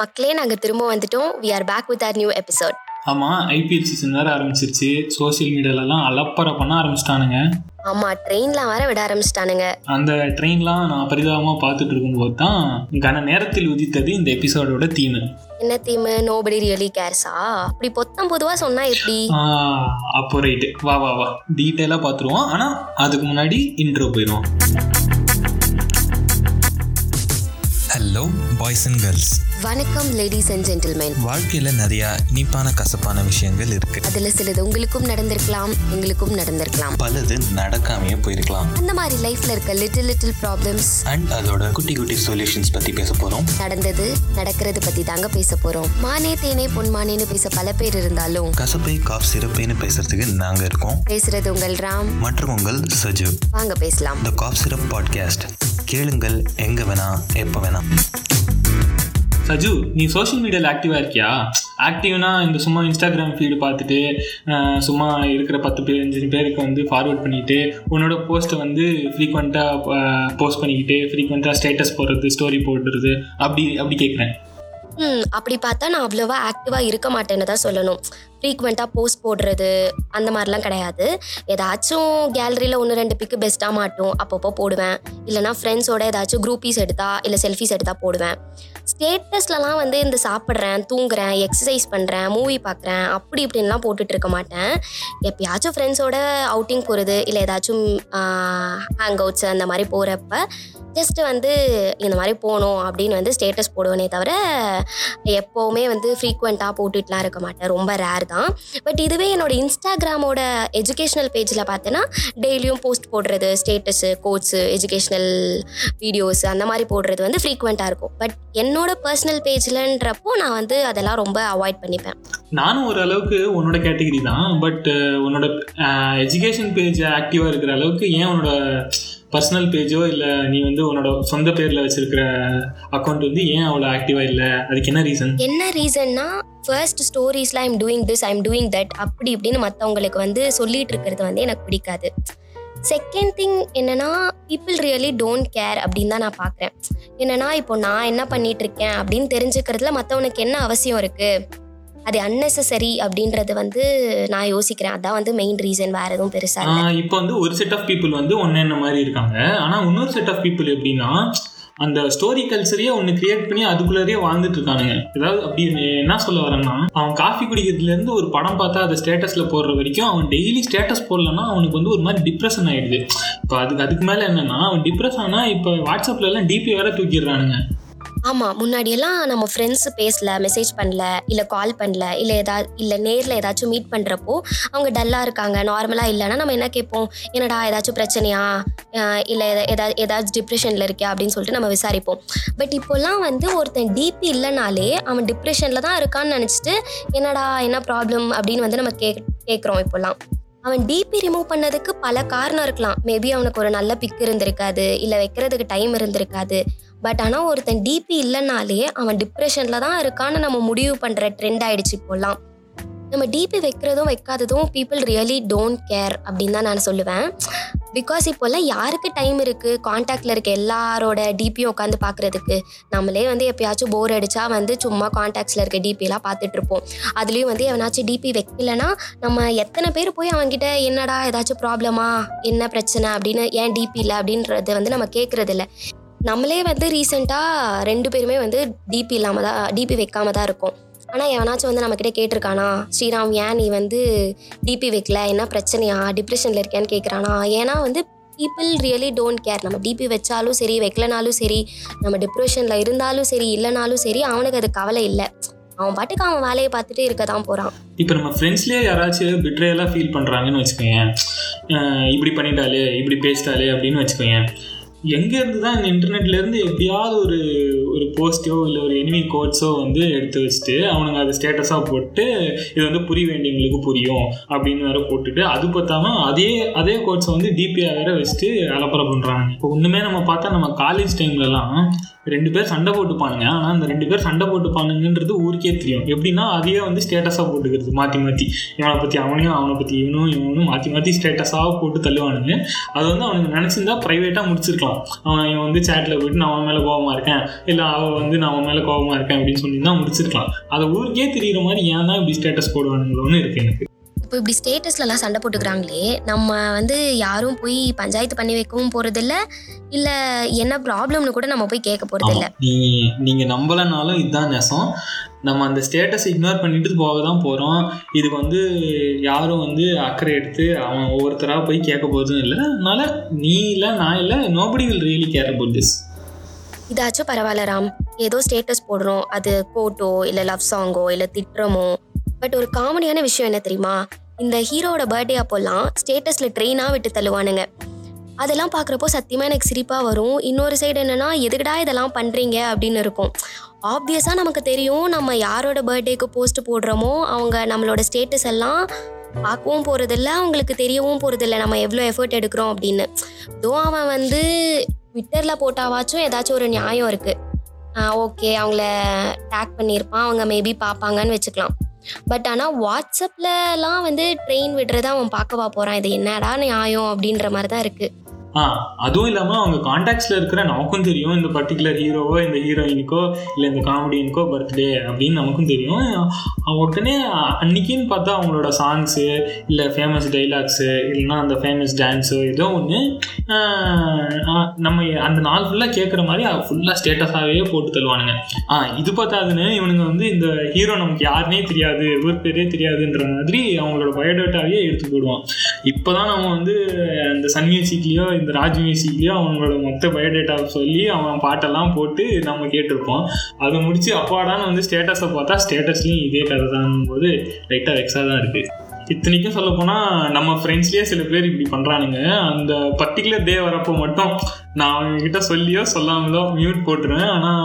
மக்களே நாங்கள் திரும்ப வந்துட்டோம். We are back with our new episode ஆமாம் ஐபிஎல் சீசன் வேறு ஆரம்பிச்சிருச்சு. சோஷியல் மீடியாலலாம் அலப்பற பண்ண ஆரம்பிச்சிட்டானுங்க. ஆமாம் ட்ரெயின்லாம் வேற விட ஆரம்பிச்சிட்டானுங்க. அந்த ட்ரெயின்லாம் நான் பரிதாபமாக பார்த்துட்டு இருக்கும்போது தான் கன நேரத்தில் உதித்தது இந்த எபிசோடோட தீமு என்ன தீமு நோபடி ரியலி கேர்ஸா அப்படி பொத்தம் பொதுவாக சொன்னால் எப்படி? அப்போ ரைட்டு வா வா வா. டீட்டெயிலாக பார்த்துருவோம். ஆனால் அதுக்கு முன்னாடி இன்ட்ரோ போயிடுவோம். ஹலோ பாய்ஸ் அண்ட் கேர்ள்ஸ் வணக்கம் லேடிஸ் அண்ட் ஜென்டில்மேன் வாழ்க்கையில் நிறையா இனிப்பான கசப்பான விஷயங்கள் இருக்கு. அதில் சிலது உங்களுக்கும் நடந்திருக்கலாம் எங்களுக்கும் நடந்திருக்கலாம். பலது நடக்காமையே போயிருக்கலாம். அந்த மாதிரி லைஃப்ல இருக்க லிட்டில் லிட்டில் ப்ராப்ளம்ஸ் அண்ட் அதோட குட்டி குட்டி சொல்யூஷன்ஸ் பற்றி பேச போகிறோம் நடந்தது நடக்கிறது பத்தி தாங்க பேச போறோம். மானே தேனே பொன்மானேன்னு பேச பல பேர் இருந்தாலும் கசப்பை காஃப் சிறப்புன்னு பேசுறதுக்கு நாங்கள் இருக்கோம். பேசுறது உங்கள் ராம். மற்றும் உங்கள் சஜு வாங்க பேசலாம். த காஃப் சிரப் பாட்காஸ்ட் கேளுங்கள் எங்கே வேணா எப்போ வேணா. சஜு நீ சோஷியல் மீடியாவில் ஆக்டிவாக இருக்கியா? ஆக்டிவ்னா இந்த சும்மா இன்ஸ்டாகிராம் ஃபீடு பார்த்துட்டு சும்மா இருக்கிற பத்து பேர் அஞ்சு பேருக்கு வந்து ஃபார்வர்ட் பண்ணிக்கிட்டு உன்னோட போஸ்ட்டை வந்து ஃப்ரீக்வெண்ட்டாக போஸ்ட் பண்ணிக்கிட்டு ஃப்ரீக்வெண்ட்டாக ஸ்டேட்டஸ் போடுறது ஸ்டோரி போடுறது அப்படி அப்படி கேட்குறேன் அப்படி பார்த்தா நான் அவ்வளோவா ஆக்டிவாக இருக்க மாட்டேன்னு தான் சொல்லணும். ஃப்ரீக்வெண்ட்டாக போஸ்ட் போடுறது அந்த மாதிரிலாம் கிடையாது. ஏதாச்சும் கேலரியில் ஒன்று ரெண்டு பிக்கு பெஸ்ட்டாக மாட்டும் அப்பப்போ போடுவேன். இல்லைனா ஃப்ரெண்ட்ஸோட ஏதாச்சும் குரூப்பீஸ் எடுத்தா இல்லை செல்ஃபீஸ் எடுத்தா போடுவேன். ஸ்டேட்டஸ்லலாம் வந்து இந்த சாப்பிட்றேன் தூங்குறேன் எக்ஸசைஸ் பண்ணுறேன் மூவி பார்க்குறேன் அப்படி இப்படின்லாம் போட்டுட்டு இருக்க மாட்டேன். எப்பயாச்சும் ஃப்ரெண்ட்ஸோட அவுட்டிங் போகிறது இல்லை ஏதாச்சும் ஹேங் அவுட்ஸ் அந்த மாதிரி போகிறப்ப ஜஸ்ட் வந்து இந்த மாதிரி போகணும் அப்படின்னு வந்து ஸ்டேட்டஸ் போடுவேனே தவிர எப்போவுமே வந்து ஃப்ரீக்வெண்ட்டாக போட்டுட்டுலாம் இருக்க மாட்டேன். ரொம்ப ரேர் தான். பட் இதுவே என்னோட இன்ஸ்டாகிராமோட எஜுகேஷ்னல் பேஜில் பார்த்தேன்னா டெய்லியும் போஸ்ட் போடுறது ஸ்டேட்டஸு கோட்ஸு எஜுகேஷ்னல் வீடியோஸ் அந்த மாதிரி போடுறது வந்து ஃப்ரீக்வெண்ட்டாக இருக்கும். பட் என்னோட பர்சனல் பேஜ்லன்றப்போ நான் வந்து அதெல்லாம் ரொம்ப அவாய்ட் பண்ணிப்பேன். நானும் ஓரளவுக்கு உன்னோட கேட்டகரி தான். பட் உன்னோட எஜுகேஷன் பேஜ் ஆக்டிவாக இருக்கிற அளவுக்கு ஏன் உன்னோட பர்சனல் பேஜோ இல்லை நீ வந்து உன்னோட சொந்த பேரில் வச்சிருக்கிற அக்கௌண்ட் வந்து ஏன் அவ்வளோ ஆக்டிவாக இல்லை? அதுக்கு என்ன ரீசன் என்ன ரீசன்னா first ஸ்டோரிஸில் I'm doing this I'm doing that அப்படி இப்படின்னு மற்றவங்களுக்கு வந்து சொல்லிட்டு இருக்கிறது வந்து எனக்கு பிடிக்காது. செகண்ட் திங் என்னன்னா பீப்புள் ரியலி டோன்ட் கேர் அப்படின்னு தான் நான் பார்க்குறேன் என்னன்னா இப்போ நான் என்ன பண்ணிட்டு இருக்கேன் அப்படின்னு தெரிஞ்சுக்கிறதுல மற்றவனுக்கு என்ன அவசியம் இருக்குது அது அன்னெசரி அப்படின்றது வந்து நான் யோசிக்கிறேன். அதான் வந்து மெயின் ரீசன் வேற எதுவும் பெருசா இப்போ வந்து ஒரு செட் ஆஃப் பீப்புள் வந்து ஒன்று என்ன மாதிரி இருக்காங்க? ஆனால் இன்னொரு செட் ஆஃப் பீப்புள் எப்படின்னா அந்த ஸ்டோரி கல்ச்சரையே ஒன்று கிரியேட் பண்ணி அதுக்குள்ளேயே வாழ்ந்துட்டு இருக்கானுங்க. ஏதாவது அப்படி என்ன சொல்ல வரேன்னா அவன் காஃபி குடிக்கிறதுலேருந்து ஒரு படம் பார்த்தா அதை ஸ்டேட்டஸில் போடுற வரைக்கும் அவன் டெய்லி ஸ்டேட்டஸ் போடலன்னா அவனுக்கு வந்து ஒரு மாதிரி டிப்ரெஷன் ஆயிடுது. இப்போ அதுக்கு அதுக்கு மேலே என்னன்னா அவன் டிப்ரெஷன் ஆனால் இப்போ வாட்ஸ்அப்ல எல்லாம் டிபி வேற தூக்கிடுறானுங்க. ஆமாம் முன்னாடியெல்லாம் நம்ம ஃப்ரெண்ட்ஸ் பேசல மெசேஜ் பண்ணல இல்லை கால் பண்ணல இல்லை ஏதாவது இல்லை நேரில் ஏதாச்சும் மீட் பண்ணுறப்போ அவங்க டல்லாக இருக்காங்க நார்மலாக இல்லைன்னா நம்ம என்ன கேட்போம்? என்னடா ஏதாச்சும் பிரச்சனையா? அஹ் இல்லை ஏதாவது ஏதாச்சும் டிப்ரெஷனில் இருக்கியா? அப்படின்னு சொல்லிட்டு நம்ம விசாரிப்போம். பட் இப்போல்லாம் வந்து ஒருத்தன் டிபி இல்லைனாலே அவன் டிப்ரெஷனில் தான் இருக்கான்னு நினச்சிட்டு என்னடா என்ன ப்ராப்ளம் அப்படின்னு வந்து நம்ம கேக் கேட்குறோம் இப்போல்லாம் அவன் டிபி ரிமூவ் பண்ணதுக்கு பல காரணம் இருக்கலாம். மேபி அவனுக்கு ஒரு நல்ல பிக் இருந்திருக்காது இல்லை வைக்கிறதுக்கு டைம் இருந்திருக்காது. பட் ஆனால் ஒருத்தன் டிபி இல்லைனாலே அவன் டிப்ரெஷனில் தான் இருக்கான்னு நம்ம முடிவு பண்ணுற ட்ரெண்ட் ஆயிடுச்சு இப்போல்லாம் நம்ம டிபி வைக்கிறதும் வைக்காததும் பீப்புள் ரியலி டோன்ட் கேர் அப்படின்னு தான் நான் சொல்லுவேன். பிகாஸ் இப்போல்லாம் யாருக்கு டைம் இருக்குது காண்டாக்டில் இருக்க எல்லாரோட டிபியும் உட்காந்து பார்க்குறதுக்கு நம்மளே வந்து எப்பயாச்சும் போர் அடித்தா வந்து சும்மா காண்டாக்ட்ஸில் இருக்க டிபிலாம் பார்த்துட்ருப்போம் அதுலேயும் வந்து எவனாச்சும் டிபி வைக்கலனா நம்ம எத்தனை பேர் போய் அவன்கிட்ட என்னடா ஏதாச்சும் ப்ராப்ளமா என்ன பிரச்சனை அப்படின்னு ஏன் டிபி இல்லை அப்படின்றது வந்து நம்ம கேட்குறதில்ல நம்மளே வந்து ரீசெண்டாக ரெண்டு பேருமே வந்து டிபி இல்லாமல் தான் டிபி வைக்காம தான் இருக்கோம். ஆனால் எவனாச்சும் வந்து நம்மக்கிட்ட கேட்டிருக்கானா ஸ்ரீராம் ஏன் நீ வந்து டிபி வைக்கல? என்ன பிரச்சனையா? டிப்ரெஷனில் இருக்கியான்னு கேட்குறானா? ஏன்னா வந்து பீப்புள் ரியலி டோன்ட் கேர் நம்ம டிபி வச்சாலும் சரி வைக்கலனாலும் சரி நம்ம டிப்ரெஷனில் இருந்தாலும் சரி இல்லைனாலும் சரி அவனுக்கு அது கவலை இல்லை. அவன் பாட்டுக்கு அவன் வேலையை பார்த்துட்டு இருக்க தான் போகிறான் இப்போ நம்ம ஃப்ரெண்ட்ஸ்லேயே யாராச்சும் பிட்ரேயெல்லாம் ஃபீல் பண்ணுறாங்கன்னு வச்சுக்கோங்க இப்படி பண்ணிட்டாலே இப்படி பேசிட்டாலே அப்படின்னு வச்சுக்கோங்க எங்கேருந்து தான் இந்த இன்டர்நெட்லேருந்து எப்படியாவது ஒரு ஒரு போஸ்ட்டோ இல்லை ஒரு எனிமி கோட்ஸோ வந்து எடுத்து வச்சுட்டு அவனுங்க அதை ஸ்டேட்டஸாக போட்டு இது வந்து புரிய வேண்டியவங்களுக்கு புரியும் அப்படின்னு வேற போட்டுட்டு அது பார்த்தாம அதே அதே கோட்ஸை வந்து டிபியாக வேற வச்சுட்டு அலப்பறை பண்ணுறாங்க இப்போ ஒன்றுமே நம்ம பார்த்தா நம்ம காலேஜ் டைம்லலாம் ரெண்டு பேர் சண்டை போட்டுப்பானுங்க. ஆனால் அந்த ரெண்டு பேர் சண்டை போட்டுப்பானுங்கன்றது ஊருக்கே தெரியும். எப்படின்னா அதையே வந்து ஸ்டேட்டஸாக போட்டுக்கிறது மாற்றி மாற்றி இவனை பற்றி அவனையும் அவனை பற்றி இவனும் இவனும் மாற்றி மாற்றி ஸ்டேட்டஸாக போட்டு தள்ளுவானுங்க. அது வந்து அவனுக்கு நினச்சிருந்தா ப்ரைவேட்டாக முடிச்சிருக்கலாம். அவன் இவன் வந்து சேட்டில் போயிட்டு நான் அவன் மேலே கோபமாக இருக்கேன். இல்லை அவன் வந்து நான் அவன் மேலே கோபமாக இருக்கேன் அப்படின்னு சொல்லியிருந்தா முடிச்சிருக்கலாம். அதை ஊருக்கே தெரியுற மாதிரி ஏன் தான் இப்படி ஸ்டேட்டஸ் போடுவானுங்களோன்னு இருக்குது எனக்கு. இப்போ இப்படி ஸ்டேட்டஸ்லலாம் சண்டை போட்டுக்கிறாங்களே நம்ம வந்து யாரும் போய் பஞ்சாயத்து பண்ணி வைக்கவும் போகிறதில்ல இல்லை என்ன ப்ராப்ளம்னு கூட நம்ம போய் கேட்க போகிறதில்ல. நீ நீங்க நம்பலனாலும் இதுதான் நெசம். நம்ம அந்த ஸ்டேட்டஸ் இக்னோர் பண்ணிட்டு போக தான் போகிறோம் இதுக்கு வந்து யாரும் வந்து அக்கறை எடுத்து அவன் ஒவ்வொருத்தராக போய் கேட்க போகிறதும் இல்லை. அதனால நீ இல்லை நான் இல்லை nobody will really care about this இதாச்சும் பரவாயில்ல ராம். ஏதோ ஸ்டேட்டஸ் போடுறோம். அது கோட்டோ இல்லை லவ் சாங்கோ இல்லை திட்டுறமோ பட் ஒரு காமெடியான விஷயம் என்ன தெரியுமா? இந்த ஹீரோவோட பர்த்டே அப்போல்லாம் ஸ்டேட்டஸில் ட்ரெயினாக விட்டு தள்ளுவானுங்க. அதெல்லாம் பார்க்குறப்போ சத்தியமாக எனக்கு சிரிப்பாக வரும். இன்னொரு சைடு என்னென்னா எதுக்குடா இதெல்லாம் பண்ணுறீங்க அப்படின்னு இருக்கும். ஆப்வியஸாக நமக்கு தெரியும் நம்ம யாரோட பர்த்டேக்கு போஸ்ட் போடுறோமோ அவங்க நம்மளோட ஸ்டேட்டஸ் எல்லாம் பார்க்கவும் போகிறதில்ல அவங்களுக்கு தெரியவும் போகிறதில்ல நம்ம எவ்வளோ எஃபர்ட் எடுக்கிறோம் அப்படின்னு. தோ அவன் வந்து ட்விட்டரில் போட்டாவாச்சும் ஏதாச்சும் ஒரு நியாயம் இருக்குது ஓகே அவங்கள டேக் பண்ணியிருப்பான் அவங்க மேபி பார்ப்பாங்கன்னு வச்சுக்கலாம். பட் ஆனால் வாட்ஸ்அப்லலாம் வந்து ட்ரெயின் விடுறத அவன் பார்க்கவா போகிறான் இது என்னடா நியாயம் அப்படின்ற மாதிரி தான் இருக்குது அதுவும் இல்லாமல் அவங்க காண்டாக்ட்ஸில் இருக்கிற நமக்கும் தெரியும் இந்த பர்டிகுலர் ஹீரோவோ இந்த ஹீரோயினுக்கோ இல்லை இந்த காமெடியனுக்கோ பர்த்டே அப்படின்னு நமக்கும் தெரியும். உடனே அன்னைக்குன்னு பார்த்தா அவங்களோட சாங்ஸு இல்லை ஃபேமஸ் டைலாக்ஸு இல்லைன்னா அந்த ஃபேமஸ் டான்ஸு ஏதோ ஒன்று நம்ம அந்த நாள் ஃபுல்லாக கேட்குற மாதிரி ஃபுல்லாக ஸ்டேட்டஸாகவே போட்டு தருவானுங்க ஆ இது பார்த்தாதுன்னு இவனுங்க வந்து இந்த ஹீரோ நமக்கு யாருனே தெரியாது இவர் பேரே தெரியாதுன்ற மாதிரி அவங்களோட பயோடேட்டாவே எடுத்து போடுவான். இப்போ தான் நம்ம வந்து அந்த சன் மியூசிக்லேயோ இந்த ராஜ் மியூசிக்லேயும் அவங்களோட மொத்த பயோடேட்டா சொல்லி அவன் பாட்டெல்லாம் போட்டு நம்ம கேட்டிருப்போம். அதை முடிச்சு அப்பாடான்னு வந்து ஸ்டேட்டஸை பார்த்தா ஸ்டேட்டஸ்லேயும் இதே கதை தான் போது லைட்டாக வெக்ஸாக தான் இருக்குது இத்தனைக்கும் சொல்ல போனா நம்ம ஃப்ரெண்ட்ஸ்லேயே சில பேர் இப்படி பண்ணுறானுங்க அந்த பர்டிகுலர் டே வரப்போ மட்டும் நான் அவங்க கிட்ட சொல்லியோ சொல்லாமலோ மியூட் போட்டுருவேன். ஆனால்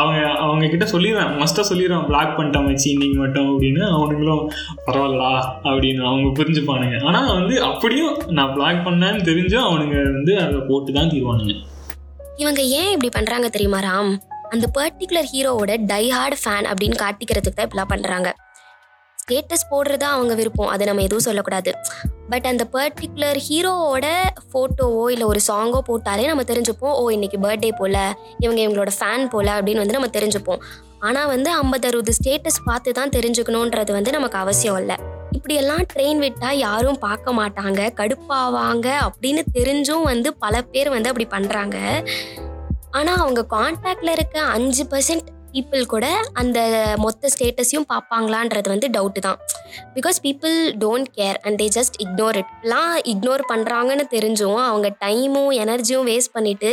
அவங்க அவங்க கிட்ட சொல்லிடுவேன் மஸ்டா சொல்லிடுவேன் பிளாக் பண்ணிட்டேன் வச்சு இன்னைக்கு மட்டும் அப்படின்னு. அவனுங்களும் பரவாயில்லடா அப்படின்னு. அவங்க புரிஞ்சுப்பானுங்க. ஆனால் வந்து அப்படியும் நான் பிளாக் பண்ணேன்னு தெரிஞ்சும் அவனுங்க வந்து அதை போட்டு தான் தீர்வானுங்க. இவங்க ஏன் இப்படி பண்ணுறாங்க தெரியுமா ராம்? அந்த பர்டிகுலர் ஹீரோவோட டை ஹார்ட் ஃபேன் அப்படின்னு காட்டிக்கிறதுக்கு தான் இப்படிலாம் பண்ணுறாங்க ஸ்டேட்டஸ் போடுறது அவங்க விருப்பம். அதை நம்ம எதுவும் சொல்லக்கூடாது. பட் அந்த பர்டிகுலர் ஹீரோவோட ஃபோட்டோவோ இல்லை ஒரு சாங்கோ போட்டாலே நம்ம தெரிஞ்சுப்போம் ஓ இன்னைக்கு பர்த்டே போல் இவங்க இவங்களோட ஃபேன் போல் அப்படின்னு வந்து நம்ம தெரிஞ்சுப்போம். ஆனால் வந்து ஐம்பது அறுபது ஸ்டேட்டஸ் பார்த்து தான் தெரிஞ்சுக்கணுன்றது வந்து நமக்கு அவசியம் இல்லை. இப்படியெல்லாம் ட்ரெயின் விட்டால் யாரும் பார்க்க மாட்டாங்க கடுப்பாவாங்க அப்படின்னு தெரிஞ்சும் வந்து பல பேர் வந்து அப்படி பண்ணுறாங்க ஆனால் அவங்க கான்டாக்டில் இருக்க அஞ்சு பர்சன்ட் பீப்புள் கூட அந்த மொத்த ஸ்டேட்டஸையும் பார்ப்பாங்களான்றது வந்து டவுட்டு தான். Because people don't care and they just ignore இட்லாம் ignore பண்ணுறாங்கன்னு தெரிஞ்சும் அவங்க டைமும் எனர்ஜியும் வேஸ்ட் பண்ணிவிட்டு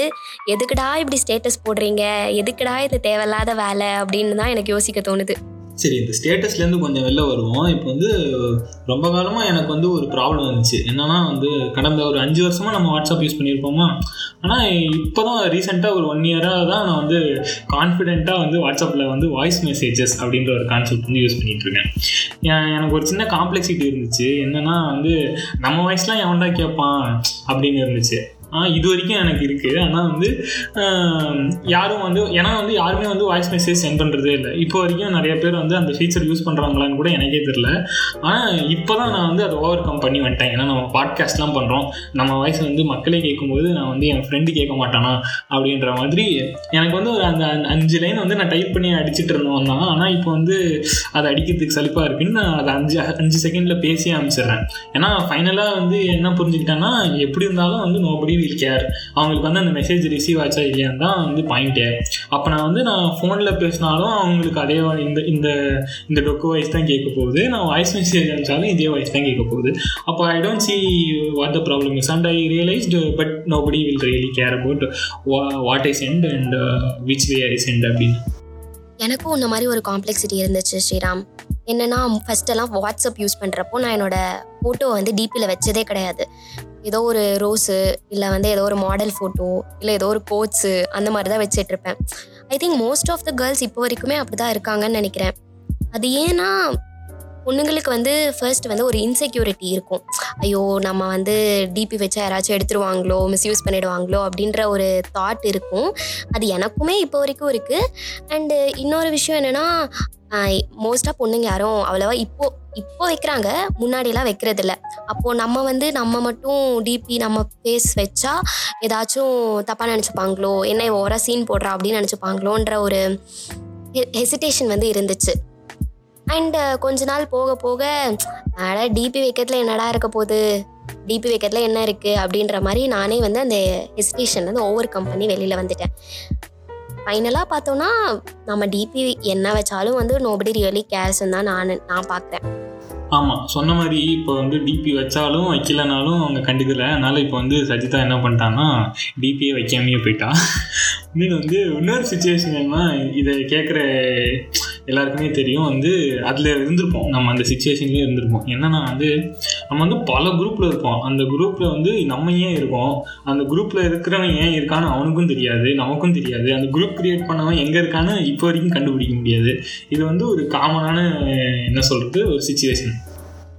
எதுக்குடா இப்படி ஸ்டேட்டஸ் போடுறீங்க? எதுக்குடா இது தேவையில்லாத வேலை? அப்படின்னு தான் எனக்கு யோசிக்க தோணுது. சரி இந்த ஸ்டேட்டஸ்லேருந்து கொஞ்சம் வெளில வருவோம். இப்போ வந்து ரொம்ப காலமாக எனக்கு வந்து ஒரு ப்ராப்ளம் இருந்துச்சு. என்னன்னா வந்து கடந்த ஒரு அஞ்சு வருஷமாக நம்ம வாட்ஸ்அப் யூஸ் பண்ணியிருப்போமா ஆனால் இப்போ தான் ரீசெண்டாக ஒரு ஒன் இயராக தான் நான் வந்து கான்ஃபிடென்ட்டாக வந்து வாட்ஸ்அப்பில் வந்து வாய்ஸ் மெசேஜஸ் அப்படின்ற ஒரு கான்செப்ட் வந்து யூஸ் பண்ணிகிட்ருக்கேன் எனக்கு ஒரு சின்ன காம்ப்ளெக்சிட்டி இருந்துச்சு. என்னென்னா வந்து நம்ம வாய்ஸ்லாம் எவன்டா கேட்பான் அப்படின்னு இருந்துச்சு. இது வரைக்கும் எனக்கு இருக்குது ஆனால் வந்து யாரும் வந்து ஏன்னா வந்து யாருமே வந்து வாய்ஸ் மெசேஜ் சென்ட் பண்ணுறதே இல்லை. இப்போ வரைக்கும் நிறைய பேர் வந்து அந்த ஃபீச்சர் யூஸ் பண்ணுறாங்களான்னு கூட எனக்கே தெரில ஆனால் இப்போ தான் நான் வந்து அதை ஓவர் கம் பண்ணி வந்துட்டேன். ஏன்னா நம்ம பாட்காஸ்ட்லாம் பண்ணுறோம் நம்ம வாய்ஸ் வந்து மக்களே கேட்கும்போது நான் வந்து என் ஃப்ரெண்டு கேட்க மாட்டானா அப்படின்ற மாதிரி எனக்கு வந்து ஒரு அந்த அஞ்சு லைன் வந்து நான் டைப் பண்ணி அடிச்சிட்டு இருந்தோம் தான். ஆனால் இப்போ வந்து அதை அடிக்கிறதுக்கு சலிப்பாக இருக்குன்னு நான் அதை அஞ்சு அஞ்சு செகண்டில் பேசி அனுப்பிச்சிடுறேன். ஏன்னா ஃபைனலாக வந்து என்ன புரிஞ்சுக்கிட்டேன்னா எப்படி இருந்தாலும் வந்து நோபடி வில் கேர் அவங்களுக்கு வந்து அந்த மெசேஜ் ரிசீவ் ஆச்சா இல்லையான்னு தான் வந்து பாயிண்ட்டே அப்போ நான் வந்து நான் ஃபோனில் பேசினாலும் அவங்களுக்கு அதே இந்த இந்த இந்த டொக்கு வாய்ஸ் தான் கேட்க போகுது. நான் வாய்ஸ் மெசேஜ் அனுப்பிச்சாலும் இதே வாய்ஸ் தான் கேட்க போகுது. அப்போ I don't see what the problem is and I realised but nobody will really care about what I sent and which way I sent அப்படின்னு. எனக்கும் இந்த மாதிரி ஒரு காம்ப்ளெக்சிட்டி இருந்துச்சு ஸ்ரீராம். என்னென்னா ஃபஸ்ட்டெல்லாம் வாட்ஸ்அப் யூஸ் பண்ணுறப்போ நான் என்னோட ஃபோட்டோ வந்து டிபியில் வச்சதே கிடையாது. ஏதோ ஒரு ரோஸு இல்லை வந்து ஏதோ ஒரு மாடல் ஃபோட்டோ இல்லை ஏதோ ஒரு கோட்ஸு அந்த மாதிரி தான் வச்சிட்ருப்பேன் I think most of the girls இப்போ வரைக்குமே அப்படி தான் இருக்காங்கன்னு நினைக்கிறேன். அது ஏன்னா பொண்ணுங்களுக்கு வந்து ஃபர்ஸ்ட் வந்து ஒரு இன்செக்யூரிட்டி இருக்கும். ஐயோ நம்ம வந்து டிபி வச்சா யாராச்சும் எடுத்துருவாங்களோ மிஸ்யூஸ் பண்ணிடுவாங்களோ அப்படின்ற ஒரு தாட் இருக்கும். அது எனக்குமே இப்போ வரைக்கும் இருக்குது அண்டு இன்னொரு விஷயம் என்னென்னா மோஸ்ட்டாக பொண்ணுங்க யாரும் அவ்வளோவா இப்போ இப்போ வைக்கிறாங்க முன்னாடியெல்லாம் வைக்கிறது இல்லை அப்போது நம்ம வந்து நம்ம மட்டும் டிபி நம்ம ஃபேஸ் வச்சா ஏதாச்சும் தப்பாக நினச்சிப்பாங்களோ என்ன ஓவராக சீன் போடுறா அப்படின்னு நினச்சிப்பாங்களோன்ற ஒரு ஹெசிடேஷன் வந்து இருந்துச்சு. அண்ட் கொஞ்ச நாள் போக போக அட டிபி வைக்கிறதுல என்னடா இருக்க போகுது? டிபி வைக்கிறதுல என்ன இருக்குது அப்படின்ற மாதிரி நானே வந்து அந்த ஹெசிடேஷன் வந்து ஓவர் கம்பெனி வெளியில் வந்துட்டேன். ஃபைனலாக பார்த்தோன்னா நம்ம டிபி என்ன வச்சாலும் வந்து நோபடி ரியலி கேர்ஸ்ன்னு தான் நான் நான் பார்க்குறேன். ஆமாம் சொன்ன மாதிரி இப்போ வந்து டிபி வச்சாலும் வைக்கலனாலும் அவங்க கண்டுக்கல. அதனால் இப்போ வந்து சஜிதா என்ன பண்ணிட்டான்னா டிபியே வைக்காமையே போயிட்டா. இன்னொன்று வந்து இன்னொரு சுச்சுவேஷன் என்ன இதை கேட்குற எல்லாருக்குமே தெரியும். வந்து அதில் இருந்திருப்போம். நம்ம அந்த சுச்சுவேஷன்லேயே இருந்திருப்போம். என்னன்னா வந்து நம்ம வந்து பல குரூப்பில் இருப்போம். அந்த குரூப்பில் வந்து நம்ம ஏன் இருக்கோம்? அந்த குரூப்பில் இருக்கிறவன் ஏன் இருக்கான்னு அவனுக்கும் தெரியாது நமக்கும் தெரியாது. அந்த குரூப் கிரியேட் பண்ணவன் எங்கே இருக்கான்னு இப்போ வரைக்கும் கண்டுபிடிக்க முடியாது. இது வந்து ஒரு காமனான என்ன சொல்கிறது ஒரு சுச்சுவேஷன்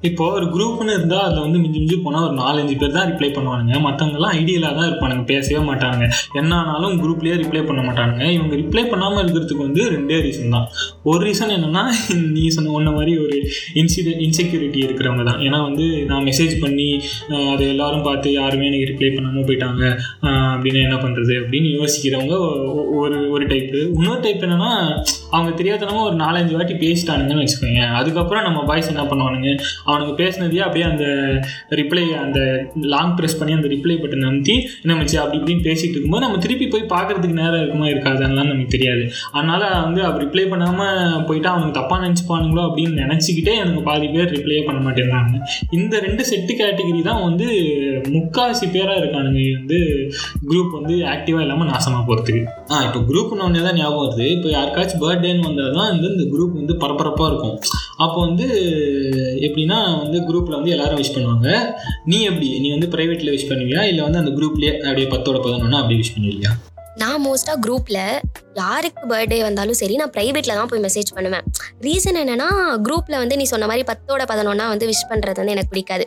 இப்போ ஒரு குரூப்னு இருந்தால் அதில் வந்து மிஞ்சி மிஞ்சி போனால் ஒரு நாலஞ்சு பேர் தான் ரிப்ளை பண்ணுவானுங்க. மற்றவங்கலாம் ஐடியலாக தான் இருப்பானுங்க பேசவே மாட்டாங்க என்ன ஆனாலும் குரூப்லேயே ரிப்ளை பண்ண மாட்டானுங்க. இவங்க ரிப்ளை பண்ணாமல் இருக்கிறதுக்கு வந்து ரெண்டே ரீசன் தான். ஒரு ரீசன் என்னென்னா நீ சொன்ன ஒன்ன மாதிரி ஒரு இன்சிடென்ட் இன்செக்யூரிட்டி இருக்கிறவங்க தான். ஏன்னா வந்து நான் மெசேஜ் பண்ணி அதை எல்லாரும் பார்த்து யாருமே எனக்கு ரிப்ளை பண்ணாமல் போயிட்டாங்க அப்படின்னு என்ன பண்ணுறது அப்படின்னு யோசிக்கிறவங்க ஒ- ஒரு ஒரு டைப்பு இன்னொரு டைப் என்னென்னா அவங்க தெரியாதனமா ஒரு நாலஞ்சு வாட்டி பேசிட்டானுங்கன்னு வச்சுக்கோங்க அதுக்கப்புறம் நம்ம பாய்ஸ் என்ன பண்ணுவானுங்க? அவனுக்கு பேசினதையே அப்படியே அந்த ரிப்ளை அந்த லாங் ப்ரெஸ் பண்ணி அந்த ரிப்ளை பட்டன் அமுத்தி என்ன மச்சி அப்படி இப்படின்னு பேசிட்டு இருக்கும்போது நம்ம திருப்பி போய் பார்க்கறதுக்கு நேரம் இருக்குமா இருக்காதுலாம் நமக்கு தெரியாது. அதனால வந்து அவர் ரிப்ளை பண்ணாமல் போயிட்டா அவனுக்கு தப்பாக நினச்சிப்பானுங்களோ அப்படின்னு நினச்சிக்கிட்டே எனக்கு பாதி பேர் ரிப்ளையே பண்ண மாட்டேங்கிறாங்க இந்த ரெண்டு செட்டு கேட்டகரி தான் வந்து முக்காசி பேராக இருக்கானுங்க. வந்து குரூப் வந்து ஆக்டிவாக இல்லாமல் நாசமாக போகிறதுக்கு ஆ இப்போ குரூப்னு ஒன்றே தான் ஞாபகம் வருது. இப்போ யாருக்காச்சும் பர்த்டேன்னு வந்தால் தான் வந்து இந்த குரூப் வந்து பரபரப்பாக இருக்கும். அப்போ வந்து எப்படின்னா வந்து குரூப்பில் வந்து எல்லாரும் விஷ் பண்ணுவாங்க. நீ எப்படி? நீ வந்து ப்ரைவேட்டில் விஷ் பண்ணுவியா? இல்லை வந்து அந்த குரூப்லேயே அப்படியே பத்தோட பதினொன்னா அப்படி விஷ் பண்ணிருக்கியா நான் மோஸ்ட்டாக குரூப்பில் யாருக்கு பர்த்டே வந்தாலும் சரி நான் ப்ரைவேட்டில் தான் போய் மெசேஜ் பண்ணுவேன். ரீசன் என்னென்னா குரூப்பில் வந்து நீ சொன்ன மாதிரி பத்தோட பதினொன்னா வந்து விஷ் பண்ணுறது வந்து எனக்கு பிடிக்காது.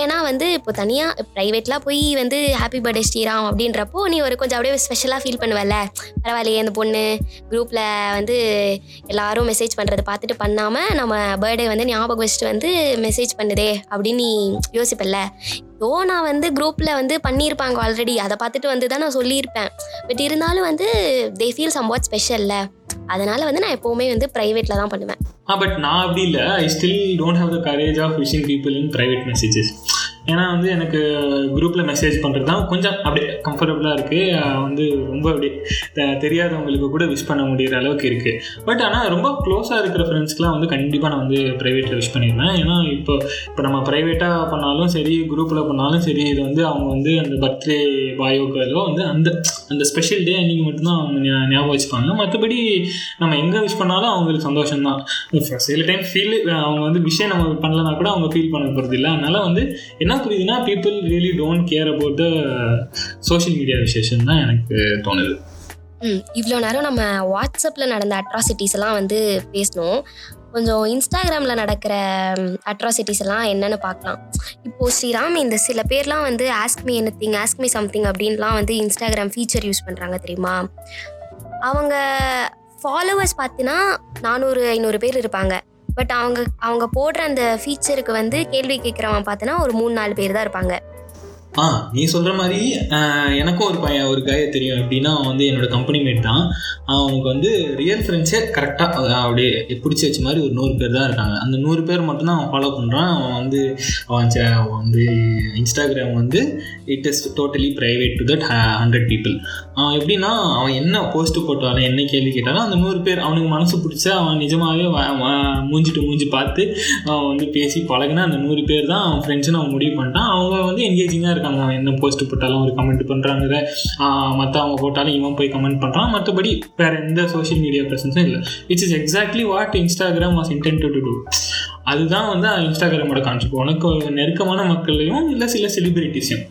ஏன்னா வந்து இப்போ தனியாக ப்ரைவேட்லாம் போய் வந்து ஹாப்பி பர்த்டே ஸ்ரீராம் அப்படின்றப்போ நீ ஒரு கொஞ்சம் அப்படியே ஸ்பெஷலாக ஃபீல் பண்ணுவல்ல. பரவாயில்லையே அந்த பொண்ணு குரூப்பில் வந்து எல்லாரும் மெசேஜ் பண்ணுறதை பார்த்துட்டு பண்ணாமல் நம்ம பர்த்டே வந்து ஞாபகம் வச்சுட்டு வந்து மெசேஜ் பண்ணுதே அப்படின்னு நீ யோசிப்பல்ல. ஸோ நான் வந்து குரூப்பில் வந்து பண்ணியிருப்பாங்க ஆல்ரெடி அதை பார்த்துட்டு வந்து தான் நான் சொல்லியிருப்பேன். பட் இருந்தாலும் வந்து தே ஃபீல் சம்வாட் ஸ்பெஷல்ல அதனால வந்து நான் எப்போவுமே வந்து ப்ரைவேட்டில் தான் பண்ணுவேன். பட் நான் அப்படி இல்லை. I still don't have the courage of wishing people in private messages ஏன்னா வந்து எனக்கு குரூப்பில் மெசேஜ் பண்ணுறது தான் கொஞ்சம் அப்படியே கம்ஃபர்டபுளாக இருக்குது வந்து ரொம்ப அப்படியே தெரியாதவங்களுக்கு கூட விஷ் பண்ண முடிகிற அளவுக்கு இருக்குது பட் ஆனால் ரொம்ப க்ளோஸாக இருக்கிற ஃப்ரெண்ட்ஸ்க்குலாம் வந்து கண்டிப்பாக நான் வந்து ப்ரைவேட்டில் விஷ் பண்ணிடுவேன். ஏன்னா இப்போ இப்போ நம்ம ப்ரைவேட்டாக பண்ணாலும் சரி குரூப்பில் பண்ணாலும் சரி இது வந்து அவங்க வந்து அந்த பர்த்டே பாயோ கேர்லோ வந்து அந்த அந்த ஸ்பெஷல் டே அன்றைக்கி மட்டும்தான் அவங்க ஞாபகம் வச்சுப்பாங்க. மற்றபடி நம்ம எங்கே விஷ் பண்ணாலும் அவங்களுக்கு சந்தோஷம் தான் சில டைம் ஃபீல் அவங்க வந்து விஷயம் நம்ம பண்ணலனா கூட அவங்க ஃபீல் பண்ண போகிறது இல்லை அதனால் வந்து என்ன புரியுதுன்னா people really don't care about the social media விசேஷம் தான் எனக்கு தோணுது. ம் இவ்வளோ நேரம் நம்ம வாட்ஸ்அப்பில் நடந்த அட்ராசிட்டிஸ் எல்லாம் வந்து பேசணும் கொஞ்சம் இன்ஸ்டாகிராமில் நடக்கிற அட்ராசிட்டிஸ் எல்லாம் என்னென்னு பார்க்கலாம். இப்போது ஸ்ரீராம் இந்த சில பேர்லாம் வந்து ask me anything ask me something அப்படின்லாம் வந்து இன்ஸ்டாகிராம் ஃபீச்சர் யூஸ் பண்ணுறாங்க தெரியுமா? அவங்க ஃபாலோவர்ஸ் பார்த்தீங்கன்னா நானூறு ஐநூறு பேர் இருப்பாங்க. பட் அவங்க அவங்க போடுற அந்த ஃபீச்சருக்கு வந்து கேள்வி கேட்குறவன் பார்த்தோன்னா ஒரு மூணு நாலு பேர் தான் இருப்பாங்க. ஆ நீ சொல்கிற மாதிரி எனக்கும் ஒரு பையன் ஒரு கையை தெரியும். எப்படின்னா அவன் வந்து என்னோட கம்பெனி மேட் தான். அவனுக்கு வந்து ரியல் ஃப்ரெண்ட்ஸே கரெக்டாக அப்படியே பிடிச்சி வச்ச மாதிரி ஒரு நூறு பேர் தான் இருக்காங்க. அந்த நூறு பேர் மட்டும்தான் அவன் ஃபாலோ பண்ணுறான் அவன் வந்து அவன் ச- அவன் வந்து இன்ஸ்டாகிராம் வந்து it is totally private to that hundred people அவன் எப்படின்னா அவன் என்ன போஸ்ட் போட்டாலும் என்ன கேள்வி கேட்டாலும் அந்த நூறு பேர் அவனுக்கு மனசு பிடிச்ச அவன் நிஜமாகவே மூஞ்சிட்டு மூஞ்சி பார்த்து அவன் வந்து பேசி பழகினா அந்த நூறு பேர் தான் அவன் ஃப்ரெண்ட்ஸ்னு அவன் முடிவு பண்ணிட்டான். அவங்க வந்து என்கேஜிங்காக இருக்கும் நம்ம என்ன போஸ்ட் போட்டாலும் ஒரு கமெண்ட் பண்ணுறாங்க மற்ற அவங்க போட்டாலும் இவன் போய் கமெண்ட் பண்ணுறான் மற்றபடி வேறு எந்த சோஷியல் மீடியா ப்ரெசன்ஸும் இல்லை. Which is exactly what Instagram was intend to do அதுதான் வந்து இன்ஸ்டாகிராமோட கான்செப்ட் உனக்கு நெருக்கமான மக்களையும் இல்லை சில செலிபிரிட்டிஸையும்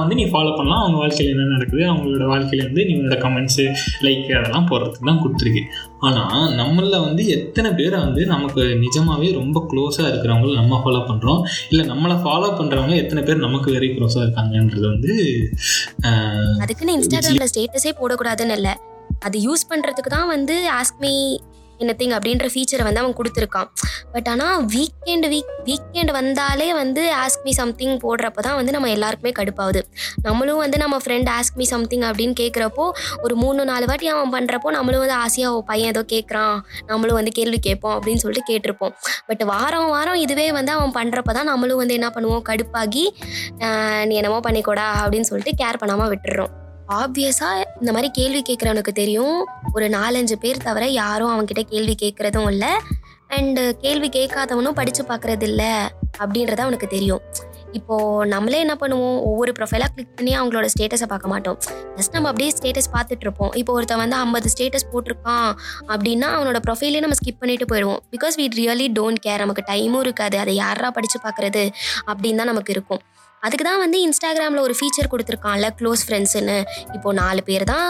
வந்து நீ ஃபாலோ பண்ணலாம். அவங்க வாழ்க்கையில் என்ன நடக்குது? அவங்களோட வாழ்க்கையில வந்து நீ உன்னோட கமெண்ட்ஸு லைக் அதெல்லாம் போடுறதுக்கு தான் கொடுத்துருக்கு ஆனால் நம்மளில் வந்து எத்தனை பேர் வந்து நமக்கு நிஜமாவே ரொம்ப க்ளோஸாக இருக்கிறவங்கள நம்ம ஃபாலோ பண்ணுறோம் இல்லை நம்மளை ஃபாலோ பண்ணுறவங்க எத்தனை பேர் நமக்கு வெரி க்ளோஸாக இருக்காங்கன்றது வந்து அதுக்குன்னு இன்ஸ்டாகிராமில் ஸ்டேட்டஸே போடக்கூடாதுன்னு இல்லை. அது யூஸ் பண்ணுறதுக்கு தான் வந்து ஆஸ்க்மி என்னத்திங் அப்படின்ற ஃபீச்சரை வந்து அவன் கொடுத்துருக்கான். பட் ஆனால் வீக்கெண்டு வீக் வீக்கெண்ட் வந்தாலே வந்து ஆஸ்க்மி சம்திங் போடுறப்ப தான் வந்து நம்ம எல்லாருக்குமே கடுப்பாகுது. நம்மளும் வந்து நம்ம ஃப்ரெண்ட் ஆஸ்க் மீ சம்திங் அப்படின்னு கேட்குறப்போ ஒரு மூணு நாலு வாட்டி அவன் பண்ணுறப்போ நம்மளும் வந்து ஆசையாக ஓ பையன் ஏதோ கேட்குறான் நம்மளும் வந்து கேள்வி கேட்போம் அப்படின்னு சொல்லிட்டு கேட்டிருப்போம். பட் வாரம் வாரம் இதுவே வந்து அவன் பண்ணுறப்ப தான் நம்மளும் வந்து என்ன பண்ணுவோம்? கடுப்பாகி நீ என்னமோ பண்ணிக்கூடா அப்படின்னு சொல்லிட்டு கேர் பண்ணாமல் விட்டுறோம். ஆப்வியஸாக இந்த மாதிரி கேள்வி கேட்குறவனுக்கு தெரியும். ஒரு நாலஞ்சு பேர் தவிர யாரும் அவன்கிட்ட கேள்வி கேட்குறதும் இல்லை. அண்டு கேள்வி கேட்காதவனும் படித்து பார்க்குறது இல்லை அப்படின்றது அவனுக்கு தெரியும். இப்போது நம்மளே என்ன பண்ணுவோம்? ஒவ்வொரு ப்ரொஃபைலாக கிளிக் பண்ணி அவங்களோட ஸ்டேட்டஸை பார்க்க மாட்டோம். ஜஸ்ட் நம்ம அப்படியே ஸ்டேட்டஸ் பார்த்துட்டு இருப்போம். இப்போ ஒருத்தன் வந்து ஐம்பது ஸ்டேட்டஸ் போட்டிருக்கான் அப்படின்னா அவனோட ப்ரொஃபைலே நம்ம ஸ்கிப் பண்ணிட்டு போயிடுவோம். Because we really don't care நமக்கு டைமும் இருக்காது. அதை யாரா படித்து பார்க்குறது அப்படின்னு தான் நமக்கு இருக்கும். அதுக்கு தான் வந்து இன்ஸ்டாகிராமில் ஒரு ஃபீச்சர் கொடுத்துருக்கான்ல க்ளோஸ் ஃப்ரெண்ட்ஸுன்னு இப்போ நாலு பேர் தான்